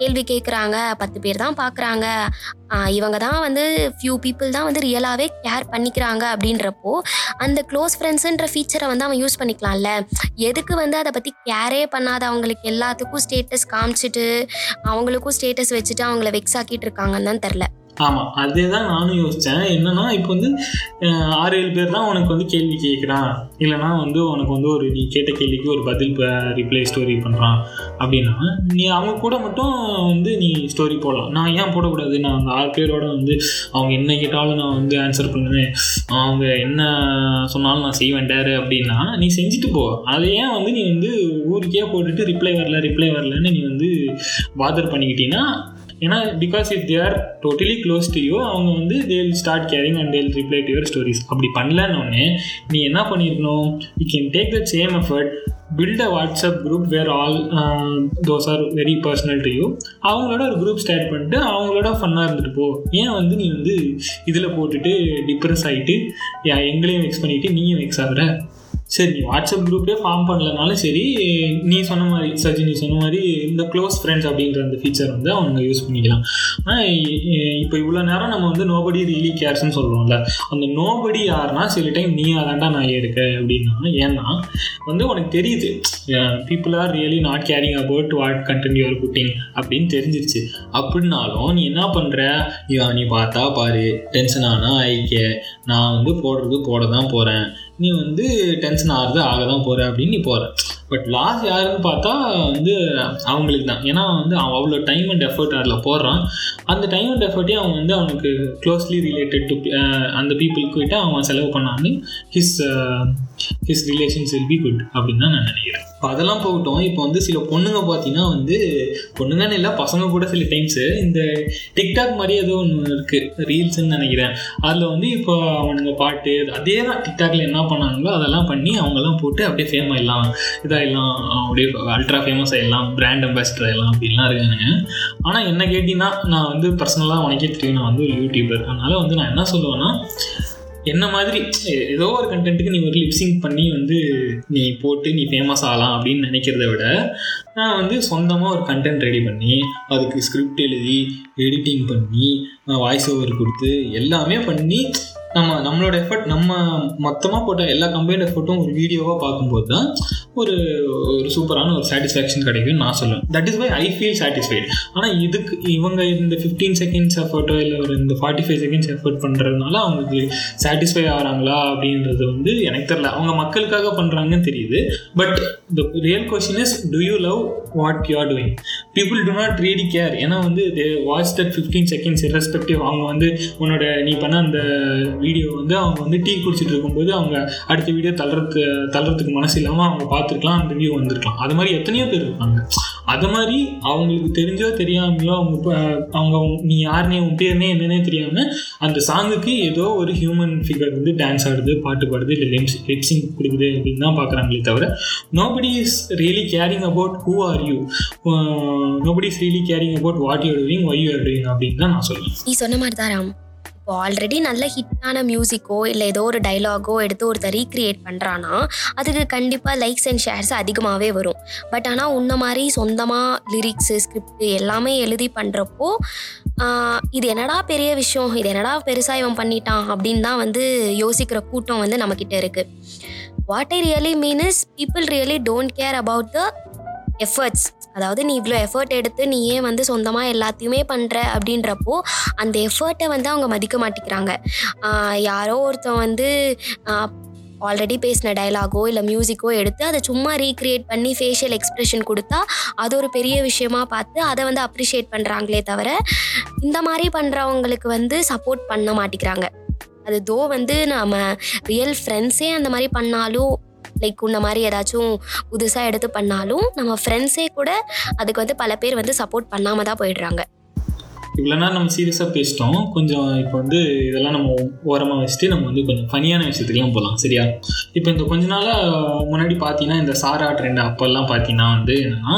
கேள்வி கேட்குறாங்க பத்து பேர் தான் பார்க்குறாங்க இவங்க தான் வந்து ஃபியூ பீப்புள் தான் வந்து ரியலாகவே கேர் பண்ணிக்கிறாங்க அப்படின்றப்போ அந்த க்ளோஸ் ஃப்ரெண்ட்ஸுன்ற ஃபீச்சரை வந்து அவன் யூஸ் பண்ணிக்கலாம்ல. எதுக்கு வந்து அதை பற்றி கேரே பண்ணாத அவங்களுக்கு எல்லாத்துக்கும் ஸ்டேட்டஸ் காமிச்சிட்டு அவங்களுக்கும் ஸ்டேட்டஸ் வச்சுட்டு அவங்கள வெக்ஸ் ஆக்கிட்டு இருக்காங்கன்னு தான் தெரில. ஆமாம் அதே தான் நானும் யோசித்தேன் என்னன்னா இப்போ வந்து ஆறு ஏழு பேர் தான் உனக்கு வந்து கேள்வி கேட்குறான் இல்லைனா வந்து உனக்கு வந்து ஒரு நீ கேட்ட கேள்விக்கு ஒரு பதில் ரிப்ளை ஸ்டோரி பண்ணுறான் அப்படின்னா நீ அவங்க கூட மட்டும் வந்து நீ ஸ்டோரி போடலாம். நான் ஏன் போடக்கூடாது? நான் அந்த ஆறு பேரோட வந்து அவங்க என்ன கேட்டாலும் நான் வந்து ஆன்சர் பண்ணுவேன். அவங்க என்ன சொன்னாலும் நான் செய்வேன் டேரு அப்படின்னா நீ செஞ்சுட்டு போ. அதை ஏன் வந்து நீ வந்து ஊருக்கே போட்டுட்டு ரிப்ளை வரல ரிப்ளை வரலன்னு நீ வந்து பாதர் பண்ணிக்கிட்டீங்கன்னா ஏன்னா because if they are totally close to you அவங்க வந்து they will start caring and they'll reply to your stories அப்படி பண்ணலன்னொடனே நீ என்ன பண்ணியிருக்கணும்? You can take the same effort build a WhatsApp group where all those are very personal to you அவங்களோட ஒரு group start பண்ணிட்டு அவங்களோட ஃபன்னாக இருந்துட்டு போ. ஏன் வந்து நீ வந்து இதில் போட்டுட்டு டிப்ரெஸ் ஆகிட்டு எங்களையும் வெக்ஸ் பண்ணிவிட்டு நீயும் வெக்ஸ் ஆகுற? சரி நீ வாட்ஸ்அப் குரூப்பே ஃபார்ம் பண்ணலனாலும் சரி நீ சொன்ன மாதிரி சஜி நீ சொன்ன மாதிரி இந்த க்ளோஸ் ஃப்ரெண்ட்ஸ் அப்படின்ற அந்த ஃபீச்சர் வந்து அவங்க யூஸ் பண்ணிக்கலாம். ஆனால் இப்போ இவ்வளோ நேரம் நம்ம வந்து நோபடி ரியலி கேர்ஸ்னு சொல்கிறோம்ல அந்த நோபடி யாருன்னா சில டைம் நீ அதாண்டா நான் இருக்க அப்படின்னா ஏன்னா வந்து உனக்கு தெரியுது people are really not caring about what content you're putting அப்படின்னு தெரிஞ்சிருச்சு. அப்படின்னாலும் நீ என்ன பண்ணுற நீ பார்த்தா பாரு டென்ஷன் ஆனால் ஆயிக்க நான் வந்து போடுறது போட தான் போகிறேன் நீ வந்து டென்ஷன் ஆகிறது ஆக தான் போகிற அப்படின்னு நீ போகிற பட் லாஸ் யாருன்னு பார்த்தா வந்து அவங்களுக்கு தான். ஏன்னா வந்து அவன் அவ்வளோ டைம் அண்ட் எஃபர்ட் அதில் போடுறான். அந்த டைம் அண்ட் எஃபர்ட்டே அவன் வந்து அவனுக்கு க்ளோஸ்லி ரிலேட்டட் டு அந்த பீப்புளுக்கு அவன் செலவு பண்ணான்னு his his relations will be good அப்படின்னு தான் நான் நினைக்கிறேன். இப்போ அதெல்லாம் போகட்டும். இப்போ வந்து சில பொண்ணுங்க பார்த்தீங்கன்னா வந்து பொண்ணுங்கன்னு இல்லை பசங்க கூட சில டைம்ஸு இந்த டிக்டாக் மாதிரி ஏதோ ஒன்று இருக்குது ரீல்ஸ்ன்னு நினைக்கிறேன். அதில் வந்து இப்போ அவனுங்க பாட்டு அதே தான் டிக்டாக்ல என்ன பண்ணாங்களோ அதெல்லாம் பண்ணி அவங்கெல்லாம் போட்டு அப்படியே ஃபேம் ஆயிடலாம். இதாகிடலாம் அப்படியே அல்ட்ரா ஃபேமஸ் ஆகிடலாம் பிராண்ட் அம்பாசிடர் ஆகிடலாம் அப்படின்லாம் இருக்கானுங்க. ஆனால் என்ன கேட்டிங்கன்னா நான் வந்து பர்சனலாக உனக்கே தெரியும். நான் வந்து ஒரு யூடியூபர் அதனால் வந்து நான் என்ன சொல்லுவேன்னா என்ன மாதிரி ஏதோ ஒரு கண்டென்ட்டுக்கு நீ ஒரு லிப்ஸிங் பண்ணி வந்து நீ போட்டு நீ ஃபேமஸ் ஆகலாம் அப்படின்னு நினைக்கிறத விட நான் வந்து சொந்தமாக ஒரு கண்டென்ட் ரெடி பண்ணி அதுக்கு ஸ்கிரிப்ட் எழுதி எடிட்டிங் பண்ணி வாய்ஸ் ஓவர் கொடுத்து எல்லாமே பண்ணி நம்ம நம்மளோட எஃபர்ட் நம்ம மொத்தமாக போட்ட எல்லா கம்பெனியோட எஃபர்ட்டும் ஒரு வீடியோவாக பார்க்கும்போது தான் ஒரு ஒரு சூப்பரான ஒரு சாட்டிஸ்ஃபேக்ஷன் கிடைக்கும்னு நான் சொல்லுவேன். That is why I feel satisfied ஆனால் இதுக்கு இவங்க இந்த ஃபிஃப்டீன் செகண்ட்ஸ் எஃபர்ட்டோ இல்லை ஒரு இந்த ஃபார்ட்டி ஃபைவ் செகண்ட்ஸ் எஃபர்ட் பண்ணுறதுனால அவங்களுக்கு சாட்டிஸ்ஃபை ஆகிறாங்களா அப்படின்றது வந்து எனக்கு தெரில அவங்க மக்களுக்காக பண்ணுறாங்கன்னு தெரியுது. But the real question is do you love what you are doing people do not really care ஏன்னா வந்து they watch that fifteen seconds irrespective அவங்க வந்து உன்னோட நீ பண்ண அந்த வீடியோ வந்து அவங்க வந்து டீ குடிச்சிட்டு இருக்கும்போது அவங்க அடுத்த வீடியோ தள்ளுறது தள்ளுறதுக்கு மனசு இல்லாமல் அவங்க பார்த்துருக்கலாம் அந்த வியூ வந்திருக்கலாம். அது மாதிரி எத்தனையோ பேர் இருப்பாங்க அது மாதிரி அவங்களுக்கு தெரிஞ்சோ தெரியாமலோ அவங்க அவங்க நீ யாருனே உன் பேர்னே என்னன்னே தெரியாமல் அந்த சாங்குக்கு ஏதோ ஒரு ஹியூமன் ஃபிகர் வந்து டான்ஸ் ஆடுது பாட்டு பாடுது இல்லை லிப்ஸ் லிப்ஸிங் கொடுக்குது அப்படின்னு தான் பார்க்குறாங்களே தவிர nobody is really caring about who are you nobody is really caring about what you doing why you are doing அப்படின்னு தான் நான் சொல்லுவேன் நீ சொன்ன மாதிரி தான் ராம். ஆல்ரெடி நல்ல ஹிட்டான மியூசிக்கோ இல்லை ஏதோ ஒரு டைலாகோ எடுத்து ஒருத்தர் ரீக்ரியேட் பண்ணுறான்னா அதுக்கு கண்டிப்பாக லைக்ஸ் அண்ட் ஷேர்ஸ் அதிகமாகவே வரும். பட் ஆனால் உன்ன மாதிரி சொந்தமாக லிரிக்ஸு ஸ்கிரிப்ட் எல்லாமே எழுதி பண்ணுறப்போ இது என்னடா பெரிய விஷயம் இது என்னடா பெருசாக இவன் பண்ணிட்டான் அப்படின்னு தான் வந்து யோசிக்கிற கூட்டம் வந்து நம்மக்கிட்ட இருக்குது what I really mean is people really don't care about the efforts அதாவது நீ இவ்வளோ எஃபர்ட் எடுத்து நீ ஏன் வந்து சொந்தமாக எல்லாத்தையுமே பண்ணுற அப்படின்றப்போ அந்த எஃபர்ட்டை வந்து அவங்க மதிக்க மாட்டேங்கிறாங்க. யாரோ ஒருத்தன் வந்து ஆல்ரெடி பேசின டயலாகோ இல்லை மியூசிக்கோ எடுத்து அதை சும்மா ரீக்ரியேட் பண்ணி ஃபேஷியல் எக்ஸ்ப்ரெஷன் கொடுத்தா அது ஒரு பெரிய விஷயமா பார்த்து அதை வந்து அப்ரிஷியேட் பண்ணுறாங்களே தவிர இந்த மாதிரி பண்ணுறவங்களுக்கு வந்து சப்போர்ட் பண்ண மாட்டேங்கிறாங்க. அது தோ வந்து நம்ம ரியல் ஃப்ரெண்ட்ஸே அந்த மாதிரி பண்ணாலும் லைக் உன்ன மாதிரி ஏதாச்சும் புதுசாக எடுத்து பண்ணாலும் நம்ம ஃப்ரெண்ட்ஸே கூட அதுக்கு வந்து பல பேர் வந்து சப்போர்ட் பண்ணாமல் தான் போயிடுறாங்க. இவ்வளோ நேரம் நம்ம சீரியஸாக பேசிட்டோம். கொஞ்சம் இப்போ வந்து இதெல்லாம் நம்ம ஓரமாக வச்சுட்டு நம்ம வந்து கொஞ்சம் ஃபனியான விஷயத்துக்குலாம் போகலாம் சரியா? இப்போ இந்த கொஞ்ச நாளாக முன்னாடி பார்த்தீங்கன்னா இந்த சாரா ட்ரெண்ட் அப்போல்லாம் பார்த்தீங்கன்னா வந்து என்னன்னா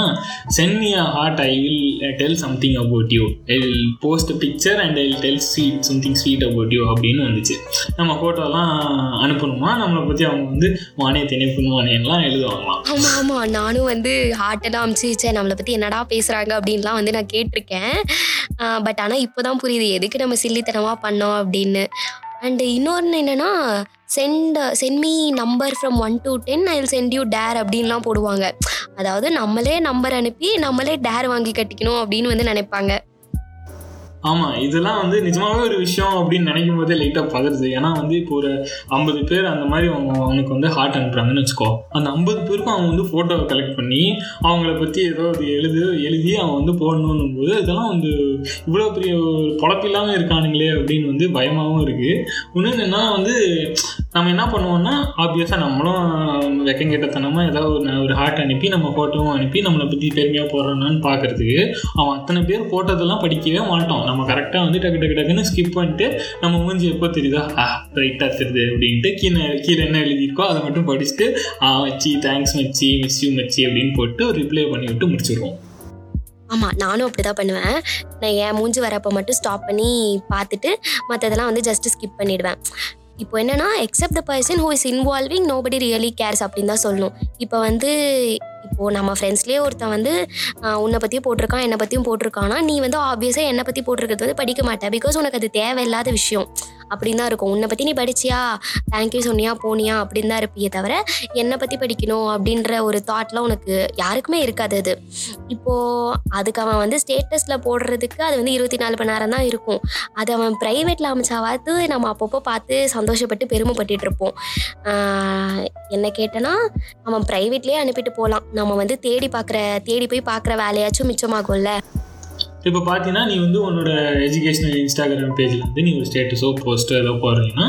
send heart I will tell something about you I will post picture and I will tell sweet something sweet about you அப்படின்னு வந்துச்சு. நம்ம ஃபோட்டோலாம் அனுப்பணுமா? நம்மளை பற்றி அவங்க வந்து வானே திணைப்புன்னு வானேலாம் எழுதுவாங்களாம். ஆமாம் ஆமாம் நானும் வந்து ஹார்ட்டெல்லாம் அமிச்சு சே நம்மளை பற்றி என்னடா பேசுகிறாங்க அப்படின்லாம் வந்து நான் கேட்டிருக்கேன். பட் ஆனால் இப்போ தான் புரியுது எதுக்கு நம்ம சில்லித்தனமாக பண்ணோம் அப்படின்னு. அண்டு இன்னொன்று என்னென்னா send send me number from one to ten I will send you dare அப்படின்லாம் போடுவாங்க. அதாவது நம்மளே நம்பர் அனுப்பி நம்மளே டேர் வாங்கி கட்டிக்கணும் அப்படின்னு வந்து நினைப்பாங்க. ஆமாம் இதெல்லாம் வந்து நிஜமாவே ஒரு விஷயம் அப்படின்னு நினைக்கும் போதே லைட்டாக பதறுது. ஏன்னா வந்து இப்போ ஒரு ஐம்பது பேர் அந்த மாதிரி அவங்க அவனுக்கு வந்து ஹார்ட் அனுப்புறாங்கன்னு வச்சுக்கோ. அந்த ஐம்பது பேருக்கும் அவங்க வந்து ஃபோட்டோவை கலெக்ட் பண்ணி அவங்கள பற்றி ஏதோ அது எழுது எழுதி அவன் வந்து போடணும் போது இதெல்லாம் வந்து இவ்வளோ பெரிய ஒரு பொழப்பில்லாமல் இருக்கானுங்களே அப்படின்னு வந்து பயமாகவும் இருக்குது இன்னொன்று என்னன்னா வந்து நம்ம என்ன பண்ணுவோம்னா ஆப்வியஸாக நம்மளும் வெக்கம் கெட்டத்தனமாக ஏதாவது ஒரு ஒரு ஹார்ட் அனுப்பி நம்ம ஃபோட்டோவும் அனுப்பி நம்மளை பற்றி பெருமையாக போடுறோன்னு பார்க்கறதுக்கு அவன் அத்தனை பேர் போட்டதெல்லாம் படிக்கவே மாட்டோம். நம்ம கரெக்டாக வந்து டக்கு டக்கு டக்குன்னு ஸ்கிப் பண்ணிட்டு நம்ம மூஞ்சி எப்போ தெரியுதா ஆ ரைட்டாக தெரியுது அப்படின்ட்டு கீழே கீழே என்ன எழுதியிருக்கோ அதை மட்டும் படிச்சுட்டு ஆ மச்சி தேங்க்ஸ் மச்சி மிஸ் யூ மச்சி அப்படின்னு போட்டு ஒரு ரிப்ளை பண்ணி விட்டு முடிச்சிடுவோம். ஆமாம் நானும் அப்படி தான் பண்ணுவேன். நான் என் மூஞ்சி வரப்போ மட்டும் ஸ்டாப் பண்ணி பார்த்துட்டு மற்றதெல்லாம் வந்து ஜஸ்ட் ஸ்கிப் பண்ணிடுவேன். இப்போ என்னன்னா except the person who is involving nobody really cares அப்படின்னு தான் சொல்லணும். இப்போ வந்து இப்போது நம்ம ஃப்ரெண்ட்ஸ்லேயே ஒருத்தன் வந்து ஆஹ், உன்னை பற்றியும் போட்டிருக்கான் என்னை பற்றியும் போட்டிருக்கான்னா நீ வந்து ஆப்வியஸாக என்னை பற்றி போட்டிருக்கிறது வந்து படிக்க மாட்டேன் பிகாஸ் உனக்கு அது தேவையில்லாத விஷயம். அப்படின்னு தான் இருக்கும். உன்னை பற்றி நீ படிச்சியா? தேங்க்யூ சொன்னியா போனியா? அப்படின்னு தான் இருப்பியே தவிர என்னை பற்றி படிக்கணும் அப்படின்ற ஒரு தாட்லாம் உனக்கு யாருக்குமே இருக்காது அது. இப்போது அதுக்கு அவன் வந்து ஸ்டேட்டஸில் போடுறதுக்கு அது வந்து இருபத்தி நாலு மணி நேரம் தான் இருக்கும். அது அவன் ப்ரைவேட்டில் அமைச்சாவது நம்ம அப்பப்போ பார்த்து சந்தோஷப்பட்டு பெருமைப்பட்டுட்டு இருப்போம். என்ன கேட்டனா அவன் ப்ரைவேட்லேயே அனுப்பிட்டு போகலாம் நம்ம வந்து தேடி பார்க்குற தேடி போய் பார்க்குற வேலையாச்சும் மிச்சமாகும்ல. இப்போ பார்த்தீங்கன்னா நீ வந்து உன்னோட எஜுகேஷனல் இன்ஸ்டாகிராம் பேஜில் வந்து நீ ஒரு ஸ்டேட்டஸோ போஸ்ட்டோ ஏதோ போடுறீங்கன்னா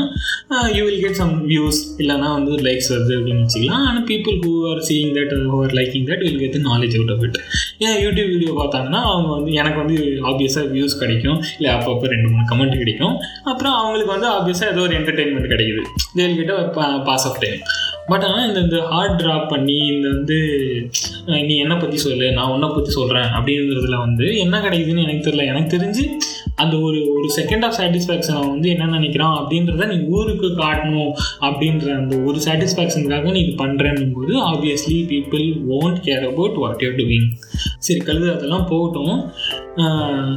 you will get some views இல்லைனா வந்து லைக்ஸ் வருது அப்படின்னு வச்சுக்கலாம். ஆனால் people who are seeing that who are liking that will get knowledge out of it ஏன் யூடியூப் வீடியோ பார்த்தாங்கன்னா அவங்க வந்து எனக்கு வந்து ஆப்வியஸாக வியூஸ் கிடைக்கும். இல்லை அப்பப்போ ரெண்டு மூணு கமெண்ட் கிடைக்கும். அப்புறம் அவங்களுக்கு வந்து ஆப்வியஸாக ஏதோ ஒரு என்டர்டெயின்மெண்ட் கிடைக்குது. தேல் கிட்ட பாஸ் ஆஃப் டைம் பட் ஆனால் இந்த இந்த ஹார்ட் ட்ராப் பண்ணி இந்த வந்து நீ என்னை பற்றி சொல்லு நான் உன்னை பற்றி சொல்கிறேன் அப்படின்றதுல வந்து என்ன கிடைக்குதுன்னு எனக்கு தெரியல. எனக்கு தெரிஞ்சு அந்த ஒரு ஒரு செகண்ட் ஆஃப் சாட்டிஸ்ஃபேக்ஷன் அவன் வந்து என்ன நினைக்கிறான் அப்படின்றத நீ ஊருக்கு காட்டணும் அப்படின்ற அந்த ஒரு சாட்டிஸ்ஃபேக்ஷனுக்காக நீ இது பண்ணுறேன்னும் போது obviously people won't care about what you're doing சரி கழுது அதெல்லாம் போகட்டும்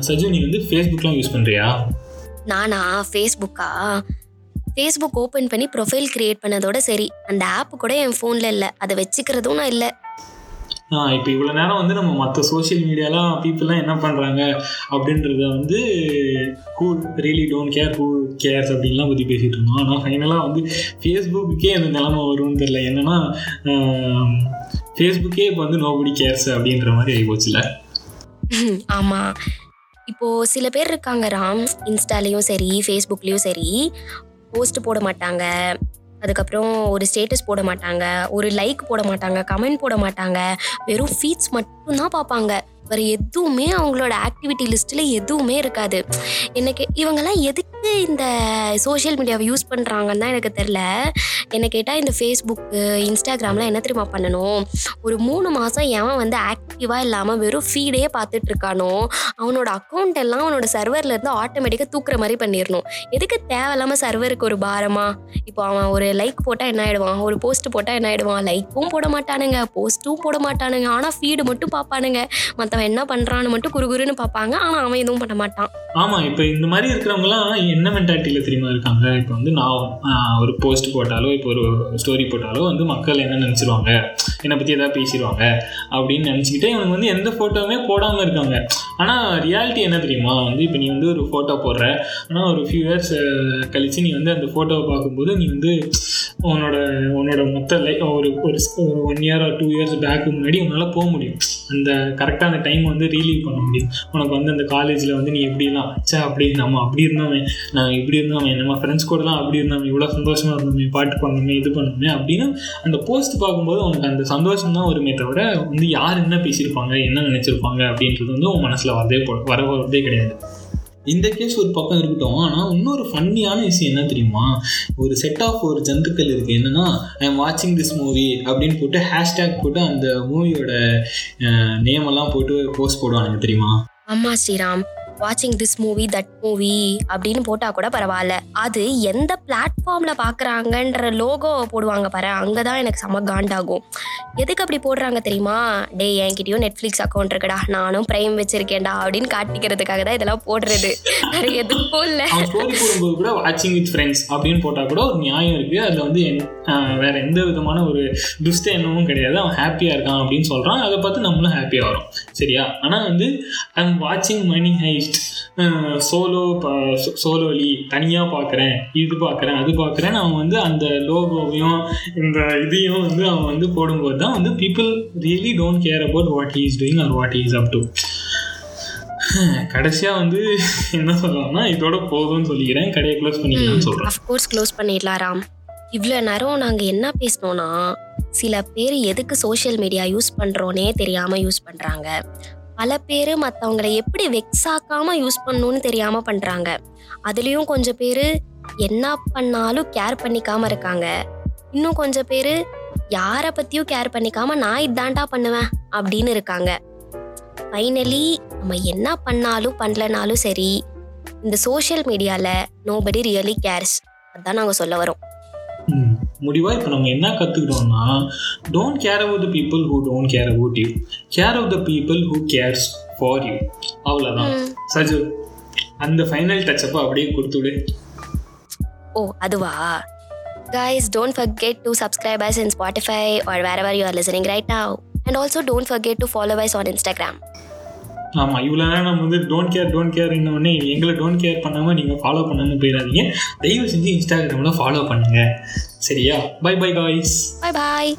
சஜு நீ வந்து ஃபேஸ்புக்லாம் யூஸ் பண்ணுறியா நானா? ஃபேஸ்புக்கா ஃபேஸ்புக் ஓப்பன் பண்ணி ப்ரொஃபைல் கிரியேட் பண்ணதோட சரி. அந்த ஆப் கூட என் ஃபோனில் இல்லை. அதை வச்சுக்கிறதும் நான் இல்லை. இப்போ இவ்வளோ நேரம் வந்து நம்ம மற்ற சோஷியல் மீடியாலாம் பீப்புளெலாம் என்ன பண்ணுறாங்க அப்படின்றத வந்து who really don't care who cares அப்படின்லாம் பற்றி பேசிகிட்டு இருந்தோம். ஆனால் ஃபைனலாக வந்து ஃபேஸ்புக்குக்கே அந்த நிலமை வரும்னு தெரில என்னென்னா ஃபேஸ்புக்கே இப்போ வந்து நோபடி கேர்ஸ் அப்படின்ற மாதிரி ஆகி போச்சுல ஆமாம் இப்போது சில பேர் இருக்காங்க ராம் இன்ஸ்டாலேயும் சரி ஃபேஸ்புக்லேயும் சரி. போஸ்ட் போட மாட்டாங்க. அதுக்கப்புறம் ஒரு ஸ்டேட்டஸ் போட மாட்டாங்க. ஒரு லைக் போட மாட்டாங்க. கமெண்ட் போட மாட்டாங்க. வெறும் ஃபீட்ஸ் மட்டும்தான் பார்ப்பாங்க. வேறு எதுவுமே அவங்களோட ஆக்டிவிட்டி லிஸ்ட்டில் எதுவுமே இருக்காது. எனக்கு இவங்கெல்லாம் எதுக்கு இந்த சோஷியல் மீடியாவை யூஸ் பண்ணுறாங்கன்னு தான் எனக்கு தெரில என்னை கேட்டால் இந்த ஃபேஸ்புக்கு இன்ஸ்டாகிராம்லாம் என்ன தெரியுமா பண்ணணும்? ஒரு மூணு மாதம் எவன் வந்து ஆக்டிவாக இல்லாமல் வெறும் ஃபீடே பார்த்துட்டு இருக்கானோ? அவனோட அக்கௌண்ட் எல்லாம் அவனோட சர்வர்லேருந்து ஆட்டோமேட்டிக்காக தூக்குற மாதிரி பண்ணிடணும் எதுக்கு தேவையில்லாமல் சர்வருக்கு ஒரு பாரமா? இப்போ அவன் ஒரு லைக் போட்டால் என்ன ஆகிடுவான் ஒரு போஸ்ட் போட்டால் என்ன ஆகிடுவான் லைக்கும் போட மாட்டானுங்க போஸ்ட்டும் போட மாட்டானுங்க. ஆனால் ஃபீடு மட்டும் பார்ப்பானுங்க. மற்றவன் என்ன பண்ணுறான்னு மட்டும் குறுகுறுன்னு பார்ப்பாங்க. ஆனால் அவன் எதுவும் பண்ண மாட்டான். ஆமாம் இப்போ இந்த மாதிரி இருக்கிறவங்கலாம் என்ன மென்டாலிட்டியில் தெரியுமா இருக்காங்க? இப்போ வந்து நான் ஒரு போஸ்ட் போட்டாலோ இப்போ ஒரு ஸ்டோரி போட்டாலோ வந்து மக்கள் என்ன நினச்சிருவாங்க? என்னை பற்றி எதாவது பேசிடுவாங்க அப்படின்னு நினச்சிக்கிட்டே இவனுக்கு வந்து எந்த ஃபோட்டோவுமே போடாமல் இருக்காங்க. ஆனால் ரியாலிட்டி என்ன தெரியுமா? வந்து இப்போ நீ வந்து ஒரு ஃபோட்டோ போடுற. ஆனால் ஒரு ஃபியூ இயர்ஸ் கழிச்சு நீ வந்து அந்த ஃபோட்டோவை பார்க்கும்போது நீ வந்து உன்னோட உன்னோட மொத்த லைஃப் ஒரு ஒரு one year two years back முன்னாடி உன்னால் போக முடியும். அந்த கரெக்டாக அந்த டைம் வந்து ரீலீவ் பண்ண முடியும். உனக்கு வந்து அந்த காலேஜில் வந்து நீ எப்படிலாம் ச்சே அப்படி நம்ம அப்படி இருந்தோமே நான் இப்படி இருந்தோமே நம்ம ஃப்ரெண்ட்ஸ் கூடலாம் அப்படி இருந்தோமே இவ்வளோ சந்தோஷமாக இருந்தோமே பாட்டு பண்ணோமே இது பண்ணோமே அப்படின்னு அந்த போஸ்ட் பார்க்கும்போது உனக்கு அந்த சந்தோஷம் தான் வருமே தவிர வந்து யார் என்ன பேசியிருப்பாங்க என்ன நினச்சிருப்பாங்க அப்படின்றது வந்து உன் மனசில் வரதே போ வர வரதே கிடையாது. இந்த கேஸ் ஒரு பக்கம் இருக்கட்டும். ஆனால் இன்னொரு ஃபன்னியான விஷயம் என்ன தெரியுமா? ஒரு செட் ஆஃப் ஒரு ஜந்துக்கள் இருக்குது என்னன்னா ஐ எம் வாட்சிங் திஸ் மூவி அப்படின்னு போட்டு ஹேஷ்டேக் போட்டு அந்த மூவியோட நேம் எல்லாம் போட்டு போஸ்ட் போடுவானுங்க தெரியுமா? ஆமா ஸ்ரீராம். வாட்சிங் திஸ் மூவி தட் மூவி அப்படின்னு போட்டா கூட பரவாயில்ல. அது எந்த பிளாட்ஃபார்ம்ல பாக்குறாங்கன்ற லோகோ போடுவாங்க பாரு அங்கதான் எனக்கு செம காண்டாகும். எதுக்கு அப்படி போடுறாங்க தெரியுமா? டேய் என்கிட்டயும் நெட்ஃபிளிக்ஸ் அக்கௌண்ட் இருக்குடா நானும் பிரைம் வச்சிருக்கேன்டா அப்படின்னு காட்டிக்கிறதுக்காக தான் இதெல்லாம் போடுறது. வேற எதுக்கும் இல்லை கூட வாட்சிங் வித் ஃப்ரெண்ட்ஸ் அப்படின்னு போட்டால் கூட ஒரு நியாயம் இருக்கு. அதுல வந்து வேற எந்த விதமான ஒரு துஷ்ட எண்ணமும் கிடையாது. அவன் ஹாப்பியாக இருக்கான் அப்படின்னு சொல்கிறான் அதை பார்த்து நம்மளும் ஹாப்பியாக வரும். சரியா? ஆனால் வந்து ஐ எம் வாட்சிங் மணி ஹைஸ்ட் சோலோ சோலோலி தனியாக பார்க்குறேன் இது பார்க்குறேன் அது பார்க்குறேன் அவன் வந்து அந்த லோகோவையும் இந்த இதையும் வந்து அவன் வந்து போடும்போது தான் வந்து people really don't care about what he is doing or what he is up to கடைசியாக வந்து என்ன சொல்லலாம்னா இதோட போதும்னு சொல்லிக்கிறேன் கடையை க்ளோஸ் பண்ணிக்கலாம்னு சொல்கிறேன் அஃப்கோர்ஸ் க்ளோஸ் பண்ணிடலாம் ராம் இவ்வளோ நேரம் நாங்கள் என்ன பேசினோன்னா சில பேர் எதுக்கு சோஷியல் மீடியா யூஸ் பண்ணுறோன்னே தெரியாமல் யூஸ் பண்ணுறாங்க பல பேர் மற்றவங்கள எப்படி வெக்ஸ் ஆக்காமல் யூஸ் பண்ணணும்னு தெரியாமல் பண்ணுறாங்க அதுலேயும் கொஞ்சம் பேர் என்ன பண்ணாலும் கேர் பண்ணிக்காமல் இருக்காங்க. இன்னும் கொஞ்சம் பேர் யாரை பற்றியும் கேர் பண்ணிக்காம நான் இதாண்டா பண்ணுவேன் அப்படின்னு இருக்காங்க. ஃபைனலி நம்ம என்ன பண்ணாலும் பண்ணலனாலும் சரி இந்த சோஷியல் மீடியாவில் நோபடி ரியலி கேர்ஸ் அதுதான் நாங்கள் சொல்ல வரோம். முடிவாக இப்போ நம்ம என்ன கற்றுக்கிட்டோம்னா don't care about the people who don't care about you care about the people who cares for you அவ்வளோதான் சஜு அந்த ஃபைனல் டச்சப்பை அப்படியே கொடுத்துடு ஓ அதுவா guys don't forget to subscribe us in spotify or wherever you are listening right now and also don't forget to follow us on instagram ஆமாம் இவ்வளோ நேரம் நம்ம வந்து don't care don't care இன்னொன்னே எங்களை டோன்ட் கேர் பண்ணாமல் நீங்கள் ஃபாலோ பண்ணாமல் போயிடாதீங்க. தயவு செஞ்சு இன்ஸ்டாகிராமில் ஃபாலோ பண்ணுங்கள் சரியா? Bye bye guys bye bye